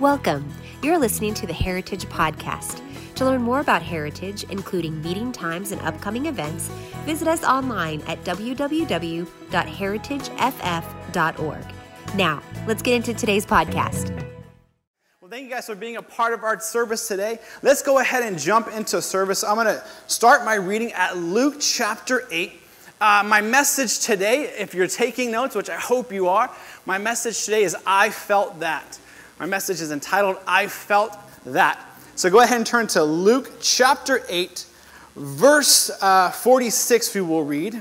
Welcome. You're listening to the Heritage Podcast. To learn more about Heritage, including meeting times and upcoming events, visit us online at www.heritageff.org. Now, let's get into today's podcast. Well, thank you guys for being a part of our service today. Let's go ahead and jump into service. I'm going to start my reading at Luke chapter 8. Uh, my message today, if you're taking notes, which I hope you are, my message today is I Felt That. My message is entitled I Felt That. So go ahead and turn to Luke chapter 8, verse uh, 46, we will read.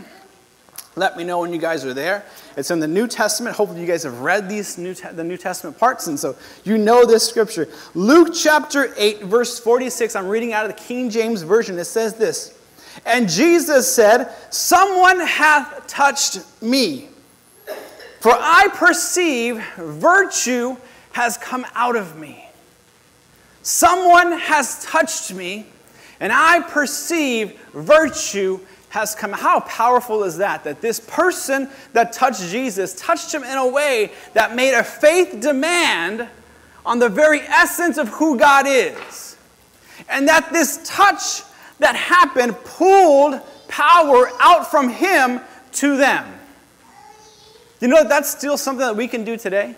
Let me know when you guys are there. It's in the New Testament. Hopefully, you guys have read these New Te- the New Testament parts, and so you know this scripture. Luke chapter 8, verse 46. I'm reading out of the King James Version. It says this And Jesus said, Someone hath touched me, for I perceive virtue has come out of me. Someone has touched me, and I perceive virtue has come. How powerful is that? That this person that touched Jesus touched him in a way that made a faith demand on the very essence of who God is. And that this touch that happened pulled power out from him to them. You know that that's still something that we can do today?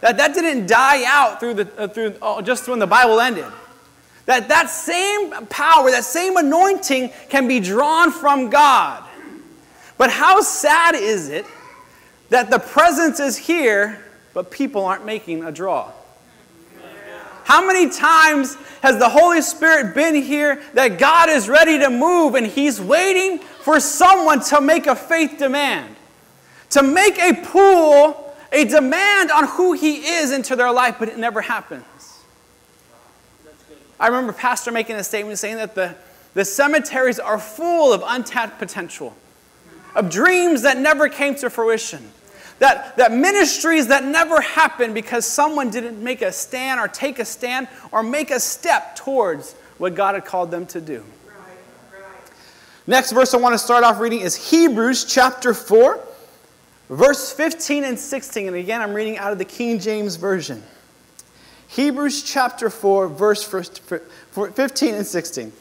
That that didn't die out through the, uh, through, uh, just when the Bible ended. That that same power, that same anointing can be drawn from God. But how sad is it that the presence is here, but people aren't making a draw? How many times has the Holy Spirit been here that God is ready to move and He's waiting for someone to make a faith demand? To make a pool a demand on who he is into their life, but it never happens. I remember Pastor making a statement saying that the, the cemeteries are full of untapped potential, of dreams that never came to fruition, that, that ministries that never happened because someone didn't make a stand or take a stand or make a step towards what God had called them to do. Next verse I want to start off reading is Hebrews chapter 4 verse 15 and 16. And again, I'm reading out of the King James Version. Hebrews chapter 4, verse 15 and 16.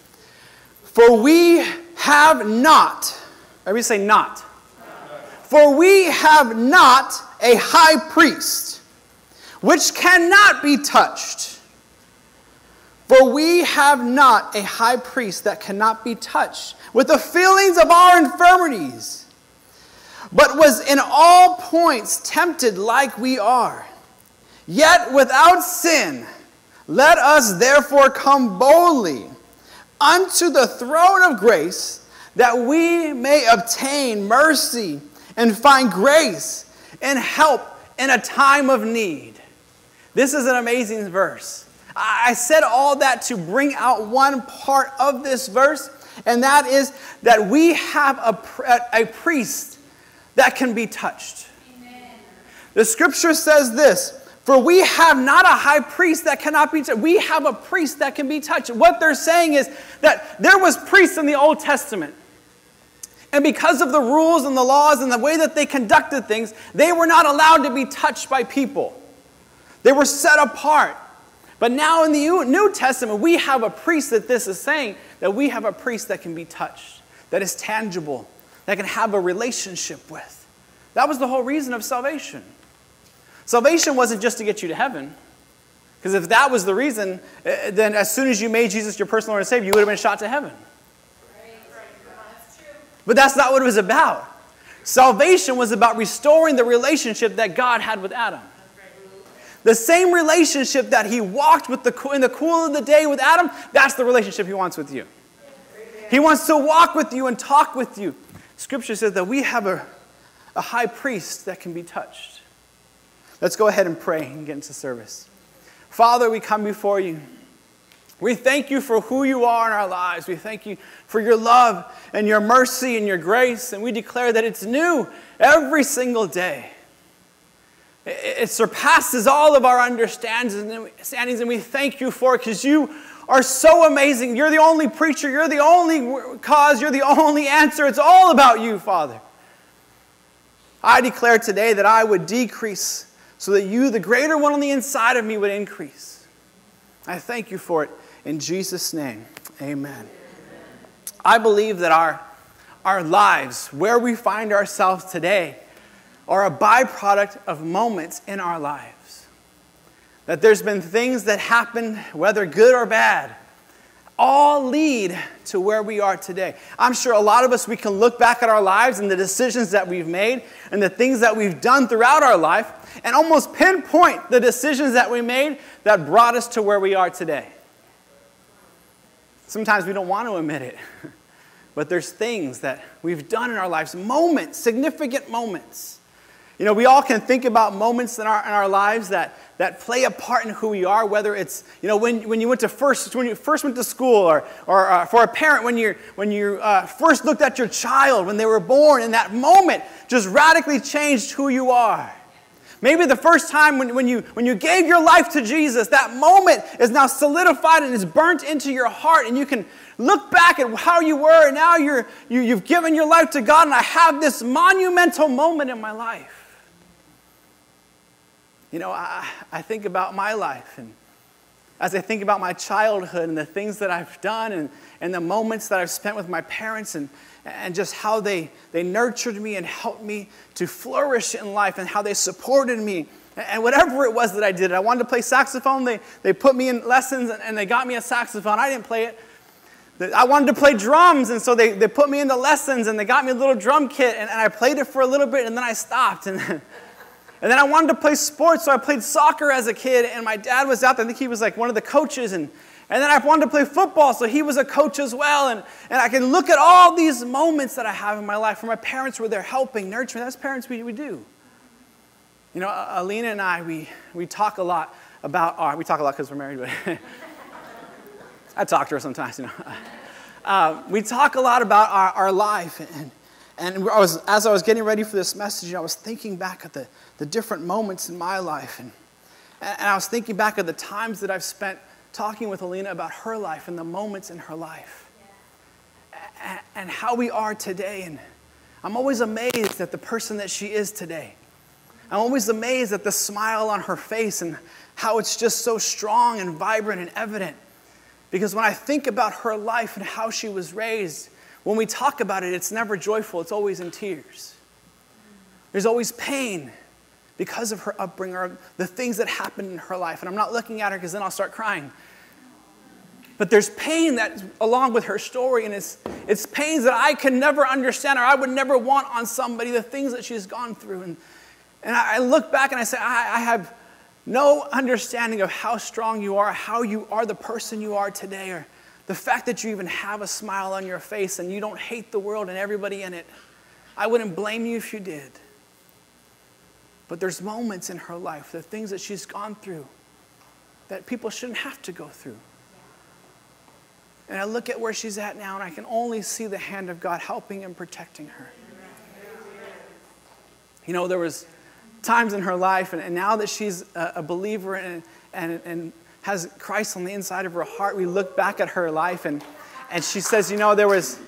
For we have not, everybody say not. For we have not a high priest which cannot be touched. For we have not a high priest that cannot be touched with the feelings of our infirmities but was in all points tempted like we are, yet without sin. Let us therefore come boldly unto the throne of grace, that we may obtain mercy and find grace and help in a time of need. This is an amazing verse. I said all that to bring out one part of this verse, and that is that we have a, a priest that can be touched. Amen. The scripture says this For we have not a high priest that cannot be touched. We have a priest that can be touched. What they're saying is that there was priests in the Old Testament. And because of the rules and the laws and the way that they conducted things, they were not allowed to be touched by people. They were set apart. But now in the New Testament, we have a priest that this is saying that we have a priest that can be touched, that is tangible, that can have a relationship with. That was the whole reason of salvation. Salvation wasn't just to get you to heaven. Because if that was the reason, eh, then as soon as you made Jesus your personal Lord and Savior, you would have been shot to heaven. But that's not what it was about. Salvation was about restoring the relationship that God had with Adam. The same relationship that he walked with the, in the cool of the day with Adam, that's the relationship he wants with you. He wants to walk with you and talk with you. Scripture says that we have a, a high priest that can be touched. Let's go ahead and pray and get into service. Father, we come before you. We thank you for who you are in our lives. We thank you for your love and your mercy and your grace. And we declare that it's new every single day. It surpasses all of our understandings, and we thank you for it because you are so amazing. You're the only preacher, you're the only cause, you're the only answer. It's all about you, Father. I declare today that I would decrease so that you, the greater one on the inside of me, would increase. I thank you for it in Jesus' name. Amen. I believe that our, our lives, where we find ourselves today, are a byproduct of moments in our lives. That there's been things that happened, whether good or bad, all lead to where we are today. I'm sure a lot of us, we can look back at our lives and the decisions that we've made and the things that we've done throughout our life and almost pinpoint the decisions that we made that brought us to where we are today. Sometimes we don't want to admit it, but there's things that we've done in our lives, moments, significant moments. You know, we all can think about moments in our, in our lives that, that play a part in who we are, whether it's, you know, when, when you went to first, when you first went to school, or, or uh, for a parent, when, you when you uh, first looked at your child when they were born, and that moment just radically changed who you are. Maybe the first time when, when, you, when you gave your life to Jesus, that moment is now solidified and is burnt into your heart, and you can look back at how you were, and now you're, you, you've given your life to God, and I have this monumental moment in my life. You know, I, I think about my life, and as I think about my childhood and the things that I've done, and, and the moments that I've spent with my parents, and, and just how they, they nurtured me and helped me to flourish in life and how they supported me. And whatever it was that I did, I wanted to play saxophone. They, they put me in lessons and they got me a saxophone. I didn't play it. I wanted to play drums, and so they, they put me into lessons and they got me a little drum kit, and, and I played it for a little bit, and then I stopped. And, and then I wanted to play sports, so I played soccer as a kid, and my dad was out there. I think he was like one of the coaches, and, and then I wanted to play football, so he was a coach as well. And, and I can look at all these moments that I have in my life where my parents were there helping, nurturing. That's parents we, we do. You know, Alina and I, we, we talk a lot about our, we talk a lot because we're married, but I talk to her sometimes, you know. Uh, we talk a lot about our, our life. And, and I was, as I was getting ready for this message, I was thinking back at the, the different moments in my life. And, and I was thinking back at the times that I've spent talking with Alina about her life and the moments in her life and, how we are today. And I'm always amazed at the person that she is today. I'm always amazed at the smile on her face and how it's just so strong and vibrant and evident. Because when I think about her life and how she was raised, when we talk about it, it's never joyful, it's always in tears. There's always pain because of her upbringing or the things that happened in her life. And I'm not looking at her because then I'll start crying. But there's pain that along with her story, and it's, it's pains that I can never understand or I would never want on somebody, the things that she's gone through. And, and I look back and I say, I, I have no understanding of how strong you are, how you are the person you are today, or the fact that you even have a smile on your face and you don't hate the world and everybody in it. I wouldn't blame you if you did. But there's moments in her life, the things that she's gone through, that people shouldn't have to go through. And I look at where she's at now, and I can only see the hand of God helping and protecting her. You know, there was times in her life, and, and now that she's a, a believer and, and, and has Christ on the inside of her heart, we look back at her life, and, and she says, you know, there was,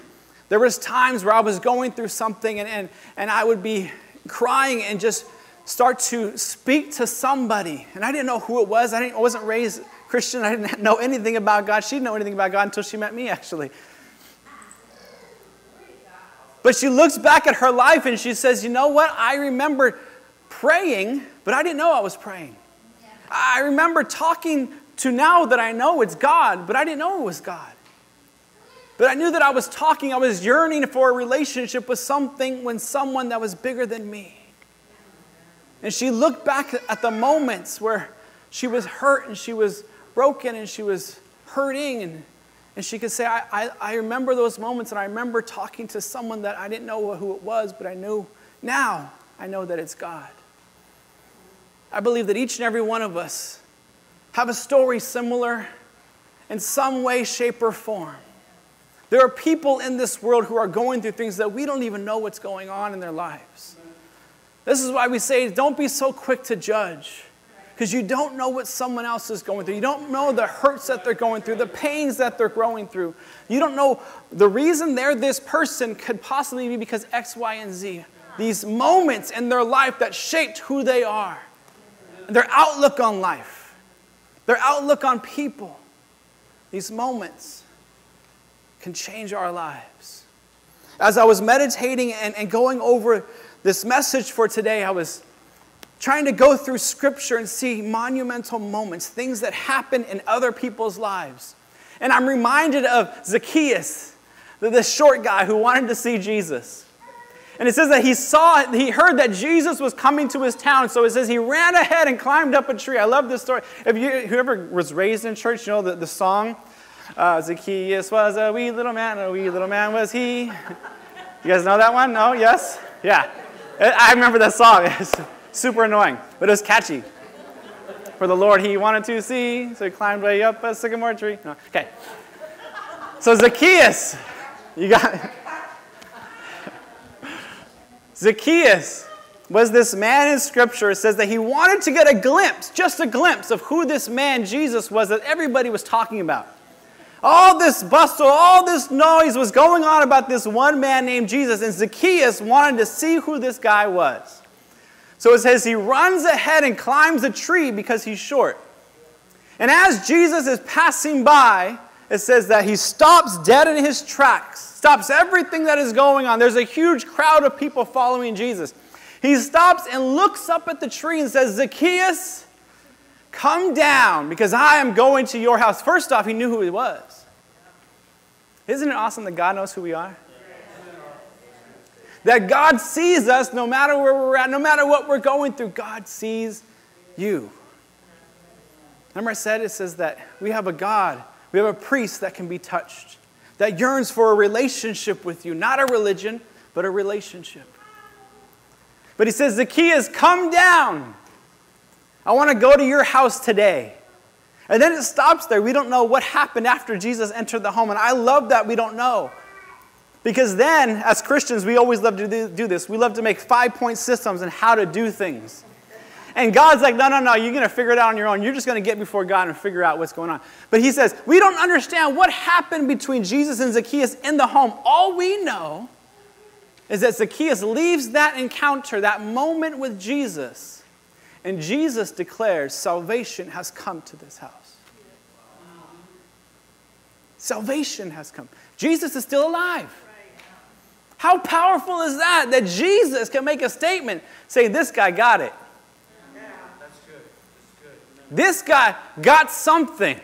there was times where I was going through something, and, and, and I would be crying and just start to speak to somebody. And I didn't know who it was. I, didn't, I wasn't raised Christian. I didn't know anything about God. She didn't know anything about God until she met me, actually. But she looks back at her life and she says, You know what? I remember praying, but I didn't know I was praying. I remember talking to now that I know it's God, but I didn't know it was God. But I knew that I was talking, I was yearning for a relationship with something when someone that was bigger than me. And she looked back at the moments where she was hurt and she was broken and she was hurting. And, and she could say, I, I, I remember those moments and I remember talking to someone that I didn't know who it was, but I knew now I know that it's God. I believe that each and every one of us have a story similar in some way, shape, or form. There are people in this world who are going through things that we don't even know what's going on in their lives. This is why we say don't be so quick to judge because you don't know what someone else is going through. You don't know the hurts that they're going through, the pains that they're going through. You don't know the reason they're this person could possibly be because X, Y, and Z. These moments in their life that shaped who they are. their outlook on life, their outlook on people, these moments can change our lives. As I was meditating and, and going over this message for today, I was trying to go through scripture and see monumental moments, things that happen in other people's lives. And I'm reminded of Zacchaeus, the, short guy who wanted to see Jesus. And it says that he saw, he heard that Jesus was coming to his town. So it says he ran ahead and climbed up a tree. I love this story. If you, whoever was raised in church, you know the, the song, uh, Zacchaeus was a wee little man, a wee little man was he. You guys know that one? No? Yes? Yeah. I remember that song. Super annoying, but it was catchy. For the Lord he wanted to see, so he climbed way up a sycamore tree. No. Okay. So Zacchaeus, you got Zacchaeus was this man in Scripture. It says that he wanted to get a glimpse, just a glimpse, of who this man Jesus was that everybody was talking about. All this bustle, all this noise was going on about this one man named Jesus, and Zacchaeus wanted to see who this guy was. So it says he runs ahead and climbs a tree because he's short. And as Jesus is passing by, it says that he stops dead in his tracks, stops everything that is going on. There's a huge crowd of people following Jesus. He stops and looks up at the tree and says, Zacchaeus, come down because I am going to your house. First off, he knew who he was. Isn't it awesome that God knows who we are? That God sees us no matter where we're at, no matter what we're going through, God sees you. Remember, I said it says that we have a God, we have a priest that can be touched, that yearns for a relationship with you, not a religion, but a relationship. But he says, Zacchaeus, come down. I want to go to your house today. And then it stops there. We don't know what happened after Jesus entered the home. And I love that we don't know. Because then, as Christians, we always love to do this. We love to make five point systems on how to do things. And God's like, no, no, no, you're going to figure it out on your own. You're just going to get before God and figure out what's going on. But he says, we don't understand what happened between Jesus and Zacchaeus in the home. All we know is that Zacchaeus leaves that encounter, that moment with Jesus, and Jesus declares, salvation has come to this house. Salvation has come. Jesus is still alive. How powerful is that? That Jesus can make a statement, say, This guy got it. This guy got something.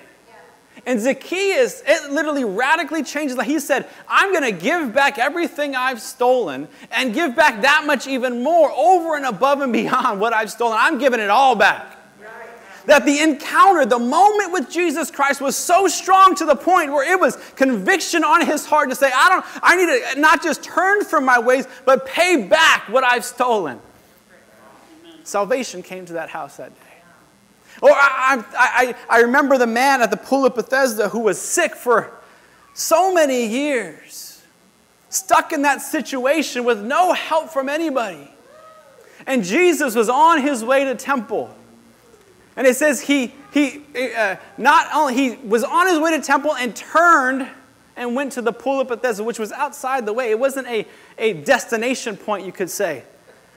And Zacchaeus, it literally radically changes. He said, I'm going to give back everything I've stolen and give back that much even more over and above and beyond what I've stolen. I'm giving it all back that the encounter, the moment with Jesus Christ was so strong to the point where it was conviction on his heart to say, I don't, I need to not just turn from my ways, but pay back what I've stolen. Salvation came to that house that day. Or I, I, I, remember the man at the pool of Bethesda who was sick for so many years, stuck in that situation with no help from anybody. And Jesus was on his way to temple. And it says he, he uh, not only, he was on his way to temple and turned and went to the pool of Bethesda, which was outside the way. It wasn't a, a destination point, you could say.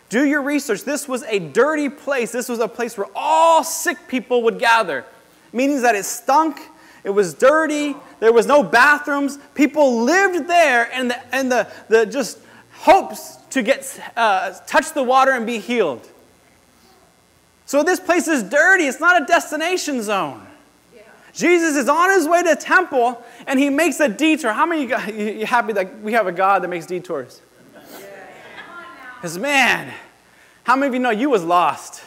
Do your research. This was a dirty place. This was a place where all sick people would gather, meaning that it stunk, it was dirty, there was no bathrooms. People lived there, and the, and the, the just hopes to get uh, touch the water and be healed. So this place is dirty. It's not a destination zone. Yeah. Jesus is on his way to temple and he makes a detour. How many of you, you happy that we have a God that makes detours? Because yeah. man, how many of you know you was lost?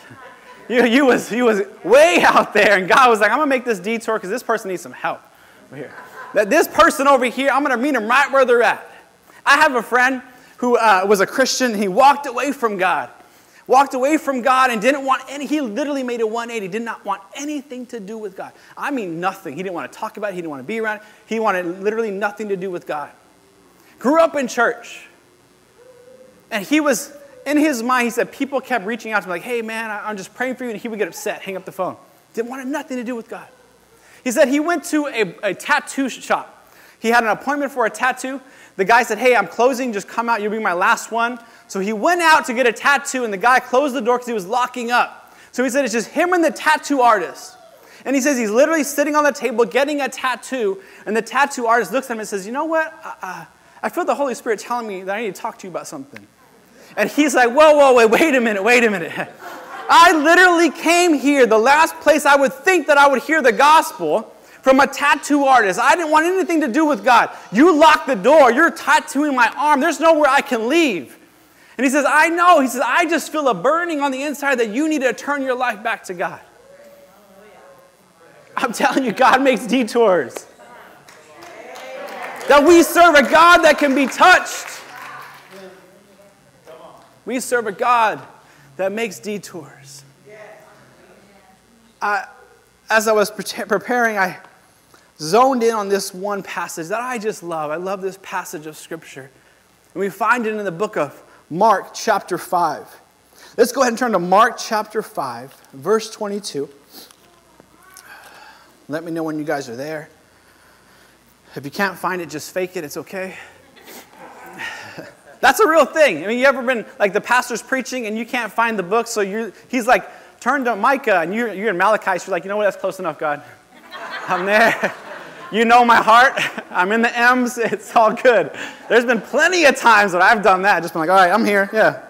You, you, was, you was way out there and God was like, I'm going to make this detour because this person needs some help over here. That this person over here, I'm going to meet them right where they're at. I have a friend who uh, was a Christian. He walked away from God walked away from God and didn't want any, he literally made a 180, did not want anything to do with God. I mean, nothing. He didn't want to talk about it, he didn't want to be around it. He wanted literally nothing to do with God. Grew up in church. And he was, in his mind, he said, people kept reaching out to him, like, hey, man, I'm just praying for you. And he would get upset, hang up the phone. Didn't want nothing to do with God. He said he went to a, a tattoo shop. He had an appointment for a tattoo. The guy said, Hey, I'm closing, just come out, you'll be my last one. So he went out to get a tattoo, and the guy closed the door because he was locking up. So he said it's just him and the tattoo artist. And he says he's literally sitting on the table getting a tattoo, and the tattoo artist looks at him and says, You know what? I, I feel the Holy Spirit telling me that I need to talk to you about something. And he's like, Whoa, whoa, wait, wait a minute, wait a minute. I literally came here, the last place I would think that I would hear the gospel from a tattoo artist. I didn't want anything to do with God. You locked the door, you're tattooing my arm, there's nowhere I can leave. And he says, I know. He says, I just feel a burning on the inside that you need to turn your life back to God. I'm telling you, God makes detours. That we serve a God that can be touched. We serve a God that makes detours. I, as I was preparing, I zoned in on this one passage that I just love. I love this passage of Scripture. And we find it in the book of Mark, chapter 5. Let's go ahead and turn to Mark, chapter 5, verse 22. Let me know when you guys are there. If you can't find it, just fake it. It's okay. That's a real thing. I mean, you ever been like the pastor's preaching and you can't find the book, so you're, he's like, turn to Micah, and you're, you're in Malachi, so you're like, you know what, that's close enough, God. I'm there. You know my heart. I'm in the M's. It's all good. There's been plenty of times that I've done that. Just been like, all right, I'm here. Yeah.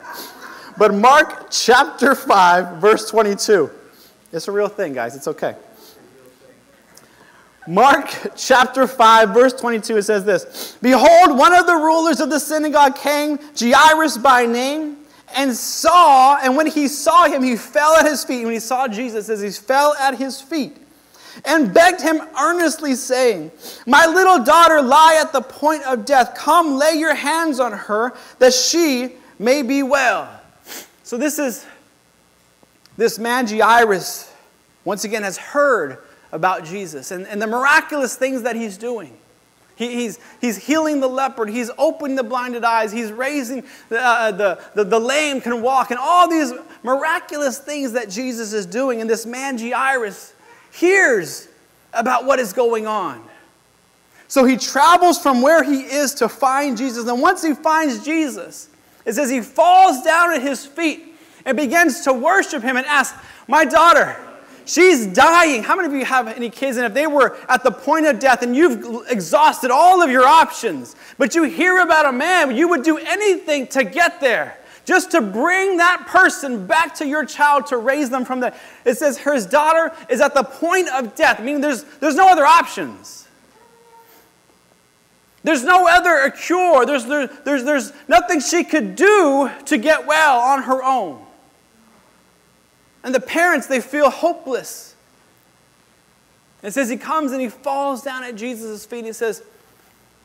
But Mark chapter 5, verse 22. It's a real thing, guys. It's okay. Mark chapter 5, verse 22, it says this Behold, one of the rulers of the synagogue came, Jairus by name, and saw, and when he saw him, he fell at his feet. When he saw Jesus, says he fell at his feet and begged him earnestly, saying, My little daughter lie at the point of death. Come, lay your hands on her, that she may be well. So this is this man Jairus, once again, has heard about Jesus and, and the miraculous things that he's doing. He, he's, he's healing the leopard. He's opening the blinded eyes. He's raising the, uh, the, the, the lame can walk. And all these miraculous things that Jesus is doing. And this man, Jairus, hears about what is going on. So he travels from where he is to find Jesus. And once he finds Jesus, it says he falls down at his feet and begins to worship him and ask, My daughter, she's dying. How many of you have any kids? And if they were at the point of death and you've exhausted all of your options, but you hear about a man, you would do anything to get there just to bring that person back to your child to raise them from the. It says his daughter is at the point of death, meaning there's, there's no other options. There's no other cure. There's, there, there's, there's nothing she could do to get well on her own. And the parents, they feel hopeless. It says he comes and he falls down at Jesus' feet. and He says,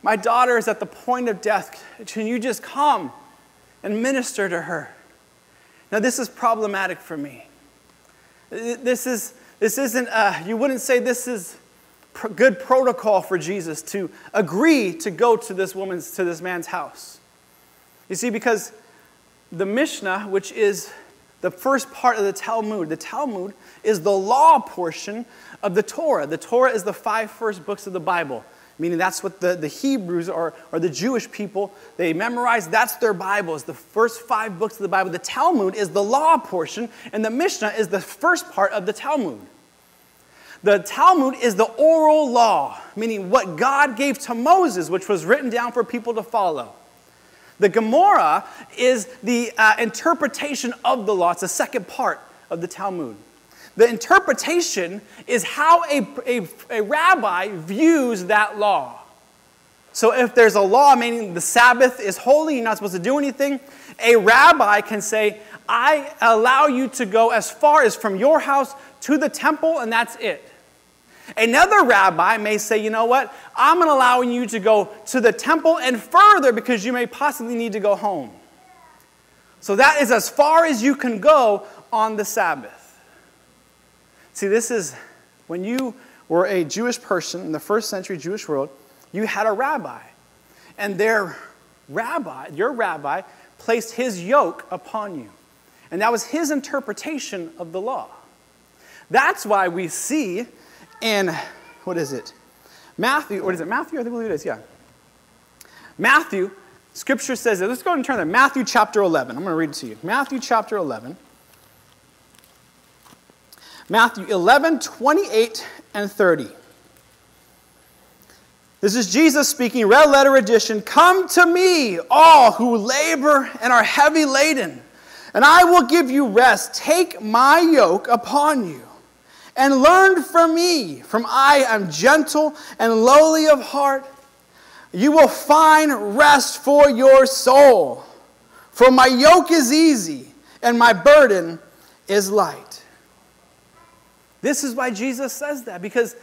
My daughter is at the point of death. Can you just come? And minister to her. Now, this is problematic for me. This, is, this isn't, uh, you wouldn't say this is pr- good protocol for Jesus to agree to go to this woman's, to this man's house. You see, because the Mishnah, which is the first part of the Talmud, the Talmud is the law portion of the Torah. The Torah is the five first books of the Bible meaning that's what the, the Hebrews or, or the Jewish people, they memorize, that's their Bibles, the first five books of the Bible. The Talmud is the law portion, and the Mishnah is the first part of the Talmud. The Talmud is the oral law, meaning what God gave to Moses, which was written down for people to follow. The Gemara is the uh, interpretation of the law, it's the second part of the Talmud. The interpretation is how a, a, a rabbi views that law. So if there's a law, meaning the Sabbath is holy, you're not supposed to do anything, a rabbi can say, I allow you to go as far as from your house to the temple, and that's it. Another rabbi may say, you know what? I'm allowing you to go to the temple and further because you may possibly need to go home. So that is as far as you can go on the Sabbath. See, this is when you were a Jewish person in the first century Jewish world, you had a rabbi. And their rabbi, your rabbi, placed his yoke upon you. And that was his interpretation of the law. That's why we see in, what is it? Matthew, what is it? Matthew? I think believe it is, yeah. Matthew, scripture says, let's go ahead and turn there. Matthew chapter 11. I'm going to read it to you. Matthew chapter 11. Matthew 11, 28 and 30. This is Jesus speaking, red letter edition. Come to me, all who labor and are heavy laden, and I will give you rest. Take my yoke upon you and learn from me, from I am gentle and lowly of heart. You will find rest for your soul. For my yoke is easy and my burden is light. This is why Jesus says that, because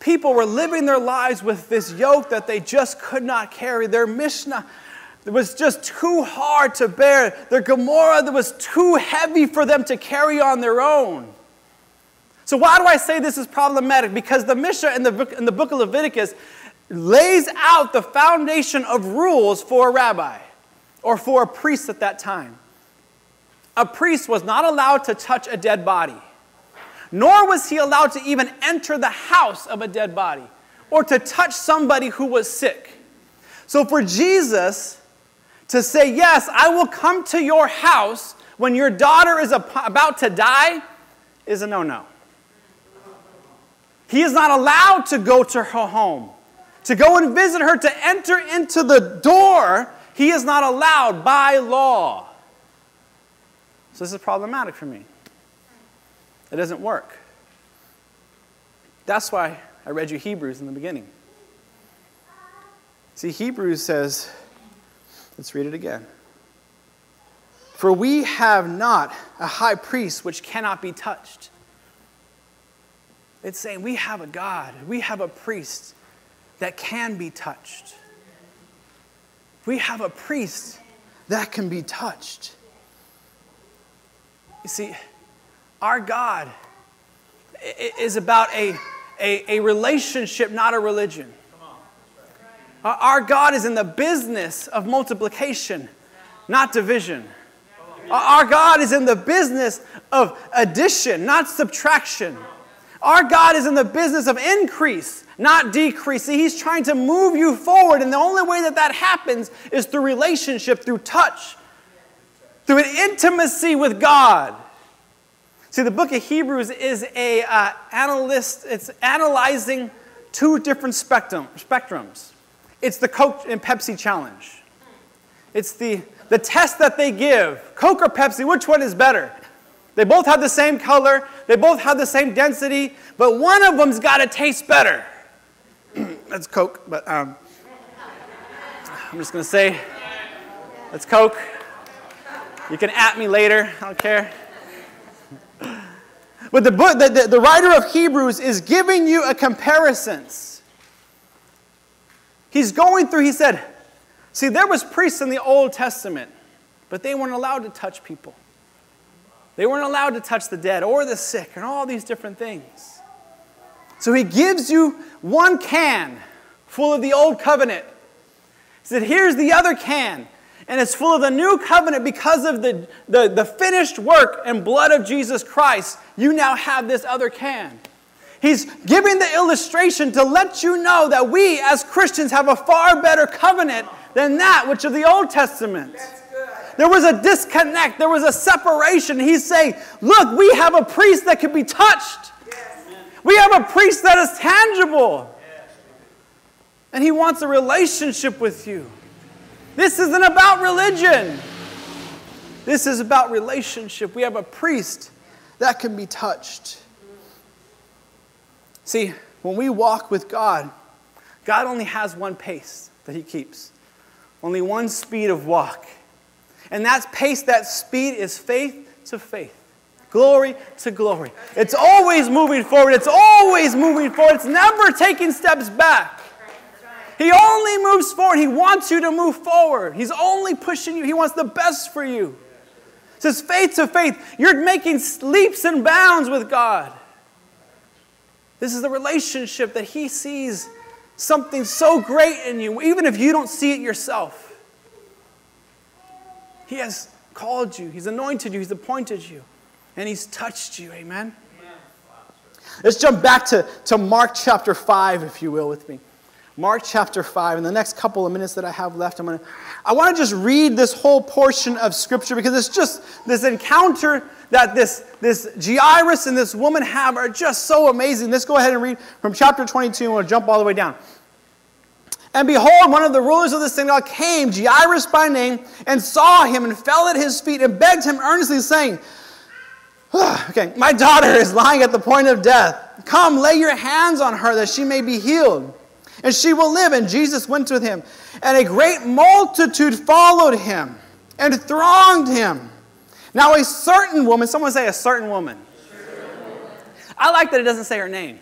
people were living their lives with this yoke that they just could not carry. Their Mishnah was just too hard to bear. Their that was too heavy for them to carry on their own. So, why do I say this is problematic? Because the Mishnah in the, book, in the book of Leviticus lays out the foundation of rules for a rabbi or for a priest at that time. A priest was not allowed to touch a dead body nor was he allowed to even enter the house of a dead body or to touch somebody who was sick. So for Jesus to say, Yes, I will come to your house when your daughter is about to die, is a no no. He is not allowed to go to her home, to go and visit her, to enter into the door. He is not allowed by law. So this is problematic for me. It doesn't work. That's why I read you Hebrews in the beginning. See, Hebrews says, let's read it again. For we have not a high priest which cannot be touched. It's saying we have a God, we have a priest that can be touched. We have a priest that can be touched. You see, our God is about a, a, a relationship, not a religion. Our God is in the business of multiplication, not division. Our God is in the business of addition, not subtraction. Our God is in the business of increase, not decrease. See, He's trying to move you forward, and the only way that that happens is through relationship, through touch, through an intimacy with God. See, the book of Hebrews is a uh, analyst, it's analyzing two different spectrum, spectrums. It's the Coke and Pepsi challenge. It's the, the test that they give Coke or Pepsi, which one is better? They both have the same color, they both have the same density, but one of them's got to taste better. that's Coke, but um, I'm just going to say that's Coke. You can at me later, I don't care. But the, book, the, the, the writer of Hebrews is giving you a comparisons. He's going through, he said, see, there was priests in the Old Testament, but they weren't allowed to touch people. They weren't allowed to touch the dead or the sick and all these different things. So he gives you one can full of the old covenant. He said, here's the other can and it's full of the new covenant because of the, the, the finished work and blood of Jesus Christ. You now have this other can. He's giving the illustration to let you know that we as Christians have a far better covenant than that which of the Old Testament. There was a disconnect, there was a separation. He's saying, Look, we have a priest that can be touched, we have a priest that is tangible. And he wants a relationship with you. This isn't about religion. This is about relationship. We have a priest that can be touched. See, when we walk with God, God only has one pace that He keeps, only one speed of walk. And that pace, that speed is faith to faith, glory to glory. It's always moving forward, it's always moving forward, it's never taking steps back. He only moves forward. He wants you to move forward. He's only pushing you. He wants the best for you. It says faith to faith. You're making leaps and bounds with God. This is the relationship that He sees something so great in you, even if you don't see it yourself. He has called you, He's anointed you, He's appointed you, and He's touched you. Amen? Let's jump back to, to Mark chapter 5, if you will, with me. Mark chapter 5. In the next couple of minutes that I have left, I'm going to, I want to just read this whole portion of Scripture because it's just this encounter that this, this Jairus and this woman have are just so amazing. Let's go ahead and read from chapter 22 and we'll jump all the way down. And behold, one of the rulers of the synagogue came, Jairus by name, and saw him and fell at his feet and begged him earnestly, saying, Okay, my daughter is lying at the point of death. Come, lay your hands on her that she may be healed, and she will live. And Jesus went with him. And a great multitude followed him and thronged him. Now, a certain woman, someone say a certain woman. I like that it doesn't say her name.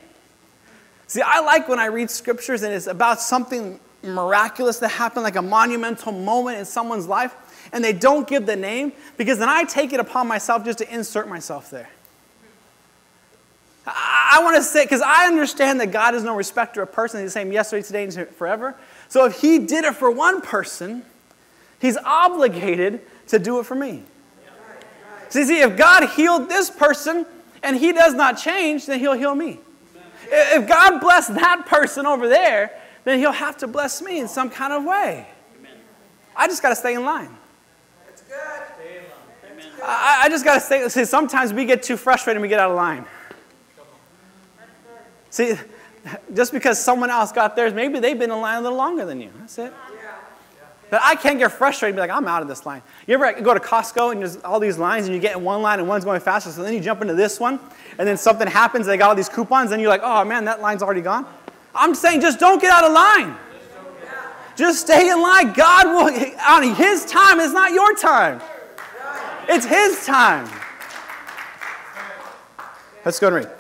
See, I like when I read scriptures and it's about something miraculous that happened, like a monumental moment in someone's life, and they don't give the name, because then I take it upon myself just to insert myself there. I, want to say, because I understand that God is no respecter of persons. He's the same yesterday, today, and forever. So if He did it for one person, He's obligated to do it for me. See, see, if God healed this person and He does not change, then He'll heal me. If God blessed that person over there, then He'll have to bless me in some kind of way. I just got to stay in line. I, I just got to say, see, sometimes we get too frustrated and we get out of line. See, just because someone else got theirs, maybe they've been in line a little longer than you. That's it. But I can't get frustrated and be like, I'm out of this line. You ever go to Costco and there's all these lines and you get in one line and one's going faster, so then you jump into this one and then something happens, they got all these coupons, and you're like, oh man, that line's already gone? I'm saying just don't get out of line. Just stay in line. God will, on His time, it's not your time. It's His time. Let's go and read.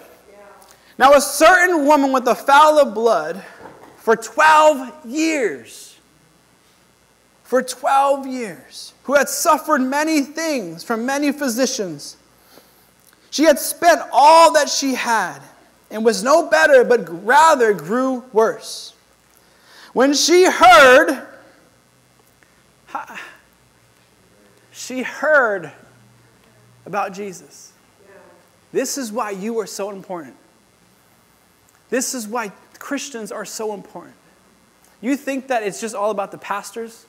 Now, a certain woman with a foul of blood for 12 years, for 12 years, who had suffered many things from many physicians, she had spent all that she had and was no better, but rather grew worse. When she heard, she heard about Jesus. This is why you are so important. This is why Christians are so important. You think that it's just all about the pastors,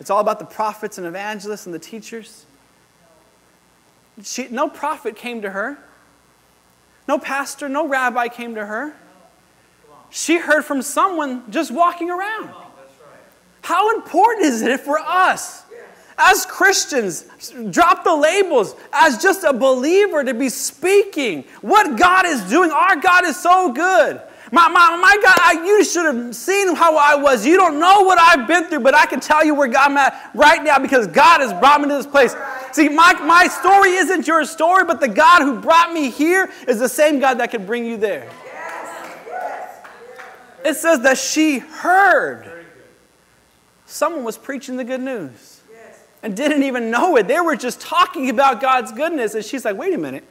it's all about the prophets and evangelists and the teachers. She, no prophet came to her, no pastor, no rabbi came to her. She heard from someone just walking around. How important is it for us as Christians, drop the labels, as just a believer to be speaking what God is doing? Our God is so good. My, my, my God, I, you should have seen how I was. You don't know what I've been through, but I can tell you where I'm at right now because God has brought me to this place. See, my, my story isn't your story, but the God who brought me here is the same God that can bring you there. It says that she heard someone was preaching the good news and didn't even know it. They were just talking about God's goodness. And she's like, wait a minute.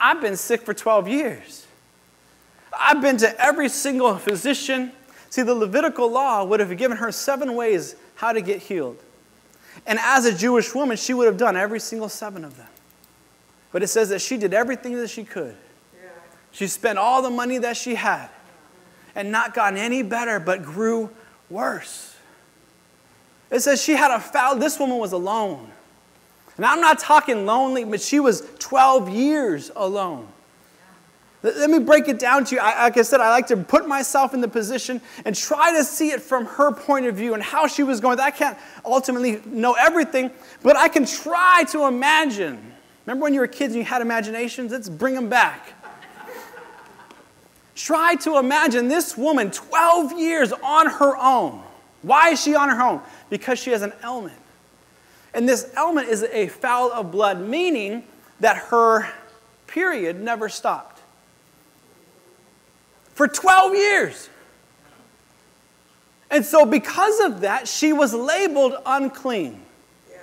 I've been sick for 12 years. I've been to every single physician. See, the Levitical law would have given her seven ways how to get healed. And as a Jewish woman, she would have done every single seven of them. But it says that she did everything that she could. She spent all the money that she had and not gotten any better, but grew worse. It says she had a foul, this woman was alone. And I'm not talking lonely, but she was 12 years alone. Let me break it down to you. I, like I said, I like to put myself in the position and try to see it from her point of view and how she was going. I can't ultimately know everything, but I can try to imagine. Remember when you were kids and you had imaginations? Let's bring them back. try to imagine this woman 12 years on her own. Why is she on her own? Because she has an ailment. And this ailment is a foul of blood, meaning that her period never stopped for 12 years. And so, because of that, she was labeled unclean. Yeah.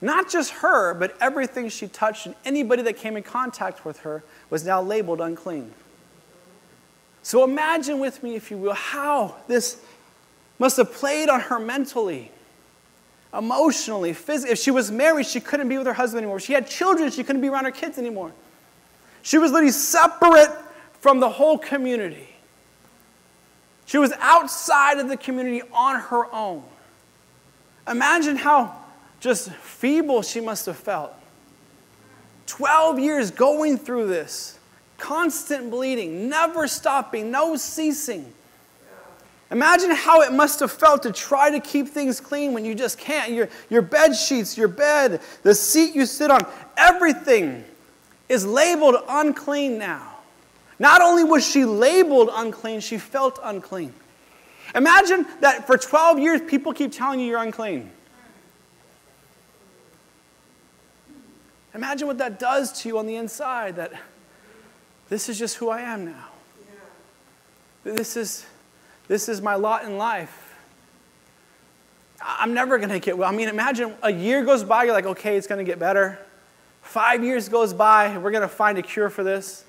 Not just her, but everything she touched and anybody that came in contact with her was now labeled unclean. So, imagine with me, if you will, how this must have played on her mentally, emotionally, physically. If she was married, she couldn't be with her husband anymore. If she had children, she couldn't be around her kids anymore. She was literally separate from the whole community. She was outside of the community on her own. Imagine how just feeble she must have felt. 12 years going through this, constant bleeding, never stopping, no ceasing. Imagine how it must have felt to try to keep things clean when you just can't. Your, your bed sheets, your bed, the seat you sit on, everything is labeled unclean now. Not only was she labeled unclean, she felt unclean. Imagine that for 12 years, people keep telling you you're unclean. Imagine what that does to you on the inside that this is just who I am now. This is, this is my lot in life. I'm never going to get well. I mean, imagine a year goes by, you're like, okay, it's going to get better. Five years goes by, we're going to find a cure for this.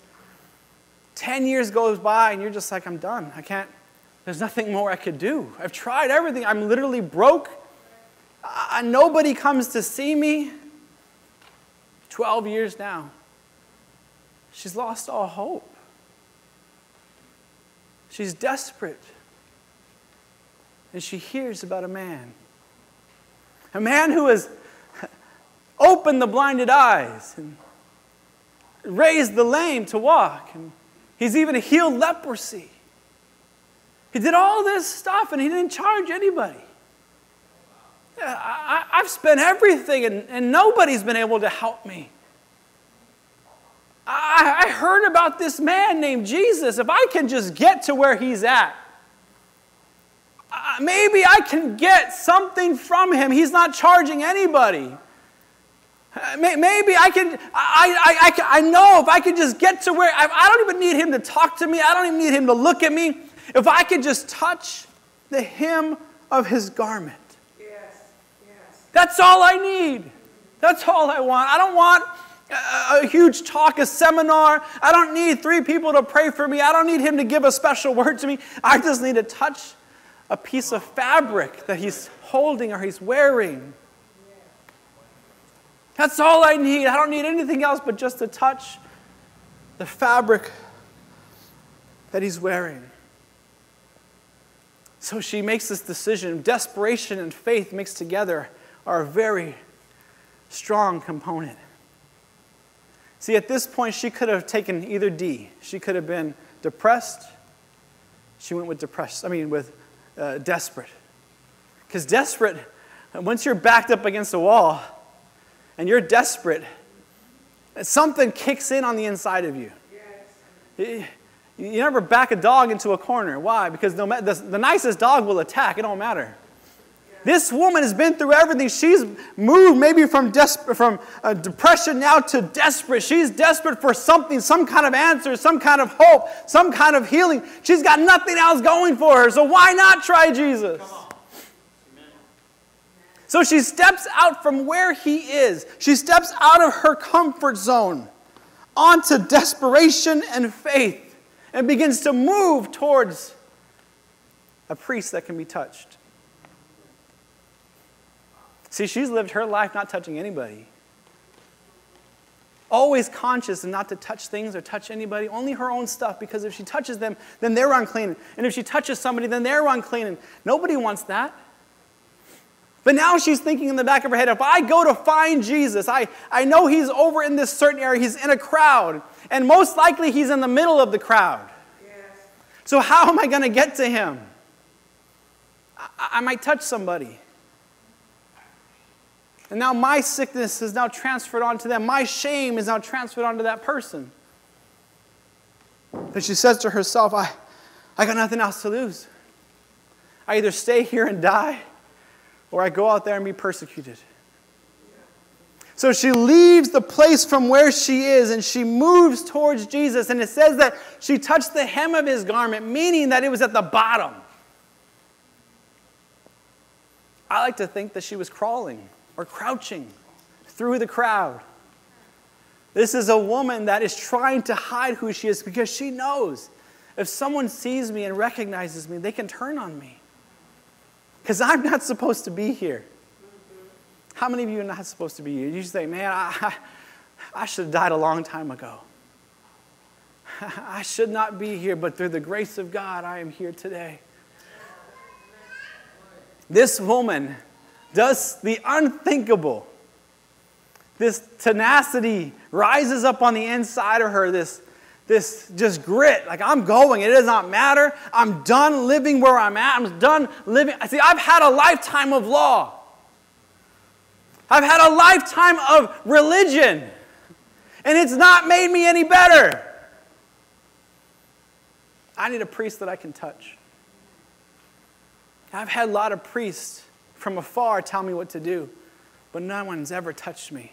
10 years goes by and you're just like, I'm done. I can't, there's nothing more I could do. I've tried everything. I'm literally broke. Uh, nobody comes to see me. 12 years now. She's lost all hope. She's desperate. And she hears about a man. A man who has opened the blinded eyes and raised the lame to walk. And He's even healed leprosy. He did all this stuff and he didn't charge anybody. I, have spent everything and, and, nobody's been able to help me. I, I heard about this man named Jesus. If I can just get to where he's at, maybe I can get something from him. He's not charging anybody. Maybe I can, I, I, I, I know if I could just get to where, I, I don't even need him to talk to me. I don't even need him to look at me. If I could just touch the hem of his garment. Yes, yes. That's all I need. That's all I want. I don't want a, a huge talk, a seminar. I don't need three people to pray for me. I don't need him to give a special word to me. I just need to touch a piece of fabric that he's holding or he's wearing. That's all I need. I don't need anything else but just to touch the fabric that he's wearing. So she makes this decision. Desperation and faith mixed together are a very strong component. See, at this point, she could have taken either D. She could have been depressed. She went with depressed, I mean, with uh, desperate. Because desperate, once you're backed up against a wall, and you're desperate, something kicks in on the inside of you. Yes. You never back a dog into a corner. Why? Because no, the, the nicest dog will attack. It don't matter. This woman has been through everything. She's moved maybe from, desperate, from uh, depression now to desperate. She's desperate for something, some kind of answer, some kind of hope, some kind of healing. She's got nothing else going for her. So why not try Jesus? So she steps out from where he is. She steps out of her comfort zone onto desperation and faith and begins to move towards a priest that can be touched. See, she's lived her life not touching anybody. Always conscious and not to touch things or touch anybody, only her own stuff, because if she touches them, then they're unclean. And if she touches somebody, then they're unclean. And nobody wants that. But now she's thinking in the back of her head if I go to find Jesus, I, I know he's over in this certain area, he's in a crowd, and most likely he's in the middle of the crowd. Yes. So, how am I going to get to him? I, I might touch somebody. And now my sickness is now transferred onto them. My shame is now transferred onto that person. But she says to herself, I, I got nothing else to lose. I either stay here and die or I go out there and be persecuted. So she leaves the place from where she is and she moves towards Jesus. And it says that she touched the hem of his garment, meaning that it was at the bottom. I like to think that she was crawling or crouching through the crowd. This is a woman that is trying to hide who she is because she knows if someone sees me and recognizes me, they can turn on me because I'm not supposed to be here. How many of you are not supposed to be here? You say, man, I, I should have died a long time ago. I should not be here, but through the grace of God, I am here today. this woman does the unthinkable. This tenacity rises up on the inside of her, this, this just grit. Like, I'm going. It does not matter. I'm done living where I'm at. I'm done living. See, I've had a lifetime of law, I've had a lifetime of religion, and it's not made me any better. I need a priest that I can touch. I've had a lot of priests from afar tell me what to do, but no one's ever touched me.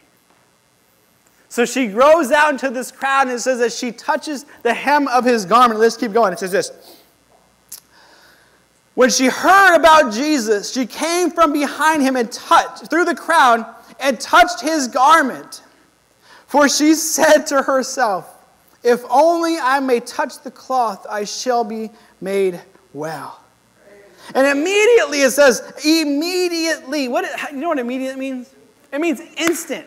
So she grows out into this crowd, and it says that she touches the hem of his garment. Let's keep going. It says this. When she heard about Jesus, she came from behind him and touched through the crowd and touched his garment. For she said to herself, If only I may touch the cloth, I shall be made well. And immediately it says, immediately. What, you know what immediate means? It means instant.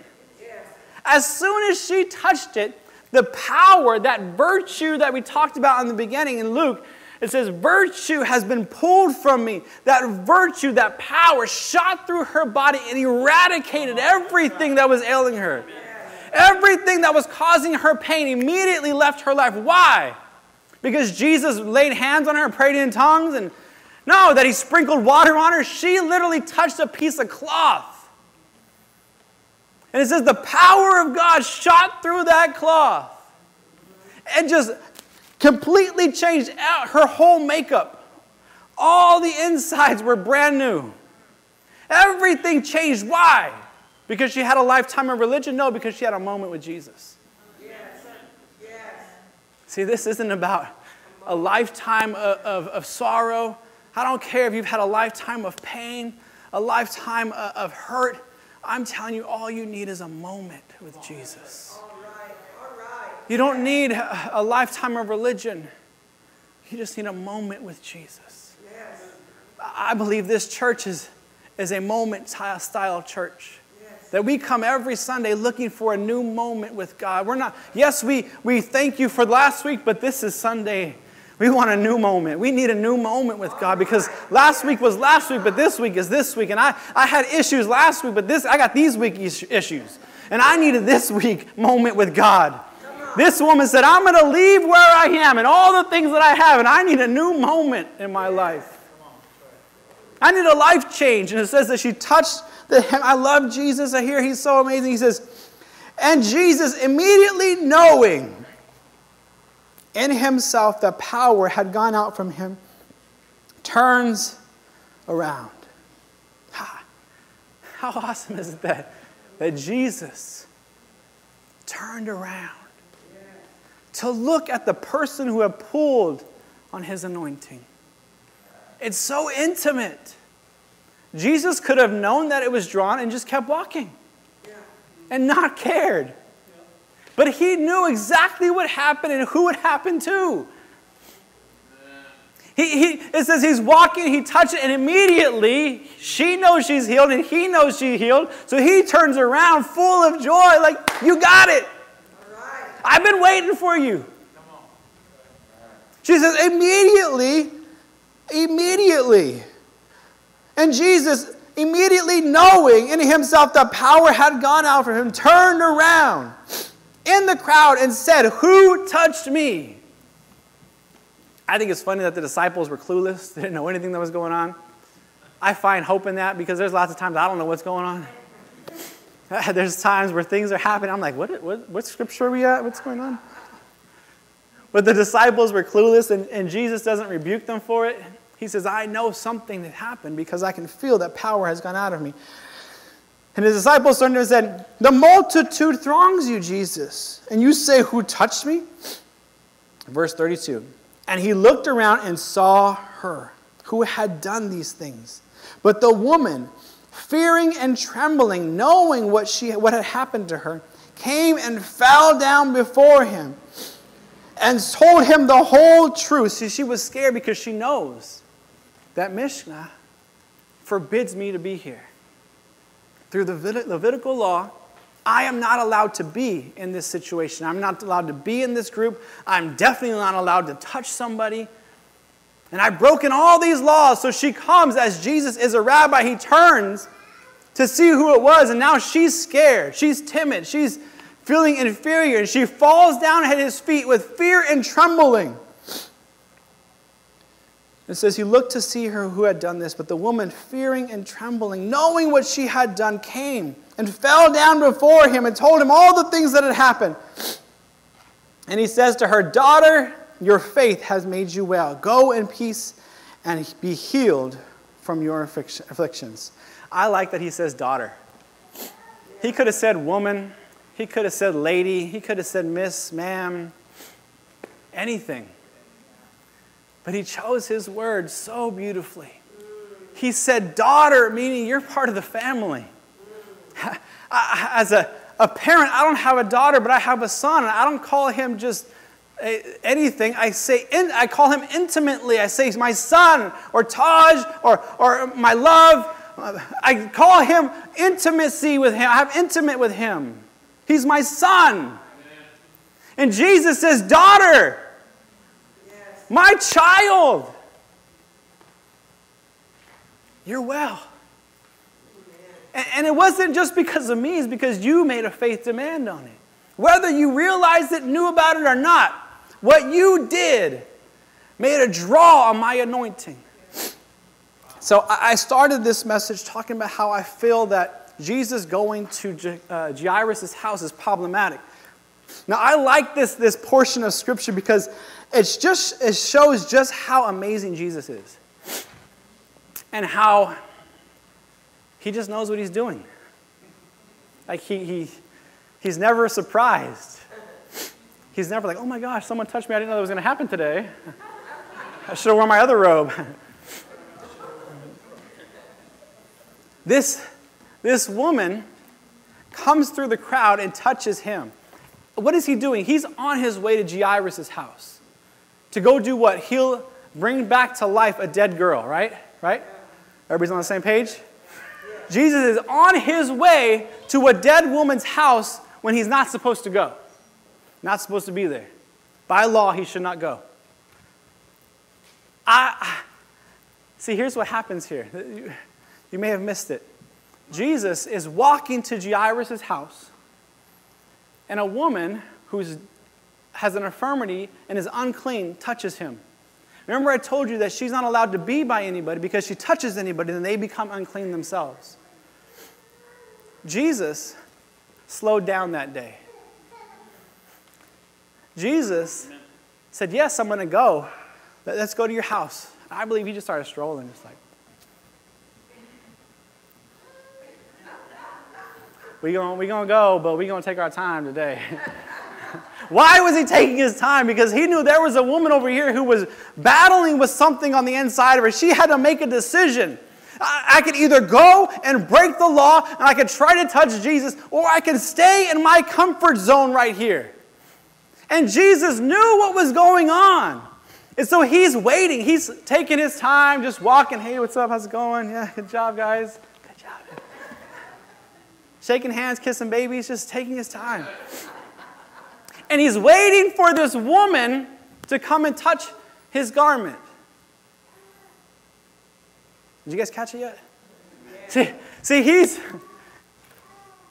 As soon as she touched it, the power, that virtue that we talked about in the beginning in Luke, it says, Virtue has been pulled from me. That virtue, that power shot through her body and eradicated everything that was ailing her. Everything that was causing her pain immediately left her life. Why? Because Jesus laid hands on her and prayed in tongues and no, that he sprinkled water on her. She literally touched a piece of cloth. And it says the power of God shot through that cloth and just completely changed out her whole makeup. All the insides were brand new. Everything changed. Why? Because she had a lifetime of religion? No, because she had a moment with Jesus. Yes. Yes. See, this isn't about a lifetime of, of, of sorrow. I don't care if you've had a lifetime of pain, a lifetime of hurt. I'm telling you, all you need is a moment with Jesus. You don't need a lifetime of religion. You just need a moment with Jesus. I believe this church is, is a moment style church. That we come every Sunday looking for a new moment with God. We're not, yes, we, we thank you for last week, but this is Sunday we want a new moment. We need a new moment with God because last week was last week, but this week is this week. And I, I had issues last week, but this I got these week issues. And I needed this week moment with God. This woman said, I'm going to leave where I am and all the things that I have, and I need a new moment in my life. I need a life change. And it says that she touched the hem. I love Jesus. I hear he's so amazing. He says, and Jesus, immediately knowing in himself the power had gone out from him, turns around. Ha! How awesome is that, that Jesus turned around to look at the person who had pulled on his anointing? It's so intimate. Jesus could have known that it was drawn and just kept walking and not cared. But he knew exactly what happened and who it happened to. He, he, it says he's walking, he touches it, and immediately she knows she's healed and he knows she's healed. So he turns around full of joy, like, You got it. I've been waiting for you. She says, Immediately, immediately. And Jesus, immediately knowing in himself that power had gone out from him, turned around in the crowd and said, Who touched me? I think it's funny that the disciples were clueless, they didn't know anything that was going on. I find hope in that because there's lots of times I don't know what's going on. There's times where things are happening. I'm like, what, what, what scripture are we at? What's going on? But the disciples were clueless, and, and Jesus doesn't rebuke them for it. He says, I know something that happened because I can feel that power has gone out of me. And his disciples turned to him and said, The multitude throngs you, Jesus, and you say, Who touched me? Verse 32. And he looked around and saw her who had done these things. But the woman, fearing and trembling, knowing what, she, what had happened to her, came and fell down before him and told him the whole truth. See, she was scared because she knows that Mishnah forbids me to be here through the Levitical law, I am not allowed to be in this situation. I'm not allowed to be in this group. I'm definitely not allowed to touch somebody. And I've broken all these laws. So she comes as Jesus is a rabbi. He turns to see who it was, and now she's scared. She's timid. She's feeling inferior. And she falls down at his feet with fear and trembling. It says, He looked to see her who had done this, but the woman, fearing and trembling, knowing what she had done, came and fell down before him and told him all the things that had happened. And he says to her, Daughter, your faith has made you well. Go in peace and be healed from your afflictions. I like that he says daughter. He could have said woman, he could have said lady, he could have said miss, ma'am, anything. But he chose his word so beautifully. He said daughter, meaning you're part of the family. As a, a parent, I don't have a daughter, but I have a son, and I don't call him just eh, anything. I say, in, I call him intimately. I say, my son, or Taj, or, or my love. I call him intimacy with him. I have intimate with him. He's my son. And Jesus says, daughter. My child, you're well. And it wasn't just because of me, it's because you made a faith demand on it. Whether you realized it, knew about it, or not, what you did made a draw on my anointing. So I started this message talking about how I feel that Jesus going to uh, Jairus' house is problematic. Now I like this, this portion of scripture because it's just, it shows just how amazing Jesus is and how he just knows what he's doing. Like he, he, he's never surprised. He's never like, oh my gosh, someone touched me. I didn't know that was going to happen today. I should have worn my other robe. this, this woman comes through the crowd and touches him. What is he doing? He's on his way to Jairus' house to go do what? He'll bring back to life a dead girl, right? Right? Everybody's on the same page? Jesus is on his way to a dead woman's house when he's not supposed to go. Not supposed to be there. By law, he should not go. I, see, here's what happens here. You may have missed it. Jesus is walking to Jairus' house, and a woman who has an infirmity and is unclean touches him. Remember, I told you that she's not allowed to be by anybody because she touches anybody, and they become unclean themselves. Jesus slowed down that day. Jesus said, Yes, I'm going to go. Let's go to your house. I believe he just started strolling, just like, we're going we gonna go, but we're going to take our time today. Why was he taking his time? Because he knew there was a woman over here who was battling with something on the inside of her. She had to make a decision. I, I could either go and break the law and I could try to touch Jesus, or I can stay in my comfort zone right here. And Jesus knew what was going on. And so he's waiting. He's taking his time, just walking. Hey, what's up? How's it going? Yeah, good job, guys. Shaking hands, kissing babies, just taking his time. And he's waiting for this woman to come and touch his garment. Did you guys catch it yet? See, see he's,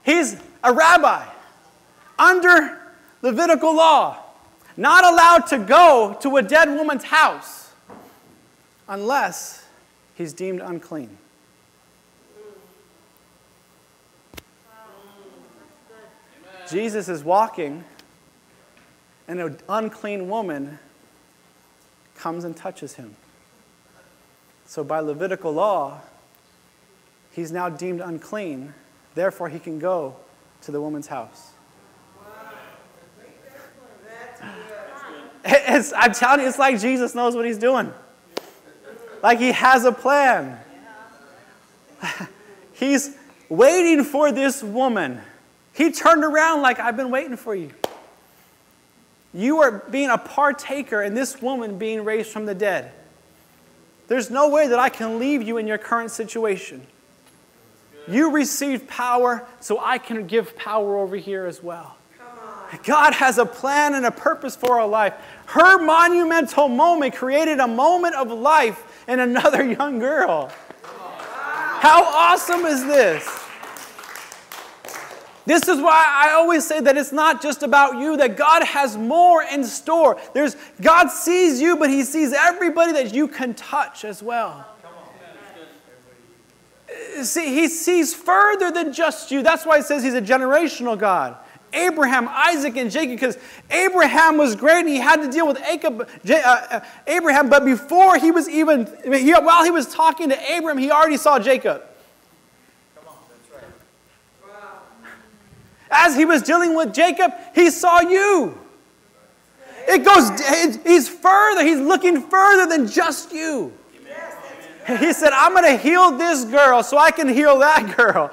he's a rabbi under Levitical law, not allowed to go to a dead woman's house unless he's deemed unclean. Jesus is walking and an unclean woman comes and touches him. So, by Levitical law, he's now deemed unclean, therefore, he can go to the woman's house. It's, I'm telling you, it's like Jesus knows what he's doing. Like he has a plan. He's waiting for this woman. He turned around like, I've been waiting for you. You are being a partaker in this woman being raised from the dead. There's no way that I can leave you in your current situation. You received power, so I can give power over here as well. God has a plan and a purpose for our life. Her monumental moment created a moment of life in another young girl. How awesome is this? This is why I always say that it's not just about you, that God has more in store. There's, God sees you, but He sees everybody that you can touch as well. See, He sees further than just you. That's why He says He's a generational God. Abraham, Isaac, and Jacob, because Abraham was great and he had to deal with Jacob, uh, uh, Abraham, but before he was even, while he was talking to Abraham, he already saw Jacob. As he was dealing with Jacob, he saw you. It goes, he's further, he's looking further than just you. He said, I'm going to heal this girl so I can heal that girl.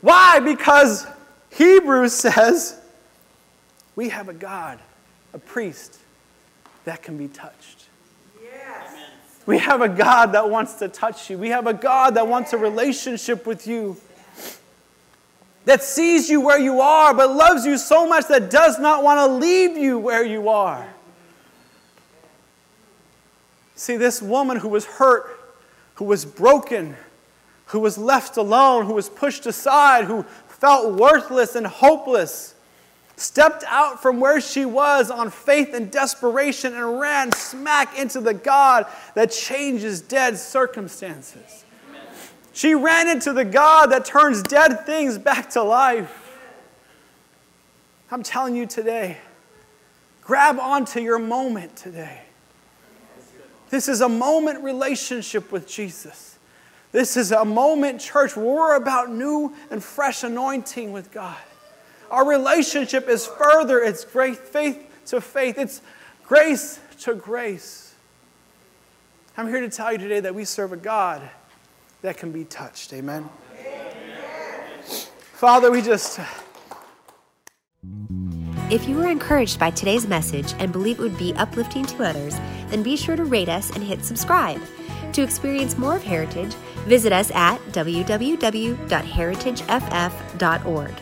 Why? Because Hebrews says we have a God, a priest that can be touched. Yes. We have a God that wants to touch you. We have a God that wants a relationship with you. That sees you where you are, but loves you so much that does not want to leave you where you are. See, this woman who was hurt, who was broken, who was left alone, who was pushed aside, who felt worthless and hopeless, stepped out from where she was on faith and desperation and ran smack into the God that changes dead circumstances. She ran into the God that turns dead things back to life. I'm telling you today, grab onto your moment today. This is a moment relationship with Jesus. This is a moment, church, where we're about new and fresh anointing with God. Our relationship is further, it's faith to faith, it's grace to grace. I'm here to tell you today that we serve a God that can be touched. Amen. Amen. Father, we just. If you were encouraged by today's message and believe it would be uplifting to others, then be sure to rate us and hit subscribe. To experience more of Heritage, visit us at www.heritageff.org.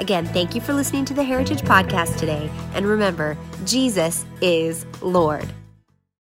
Again, thank you for listening to the Heritage Podcast today. And remember, Jesus is Lord.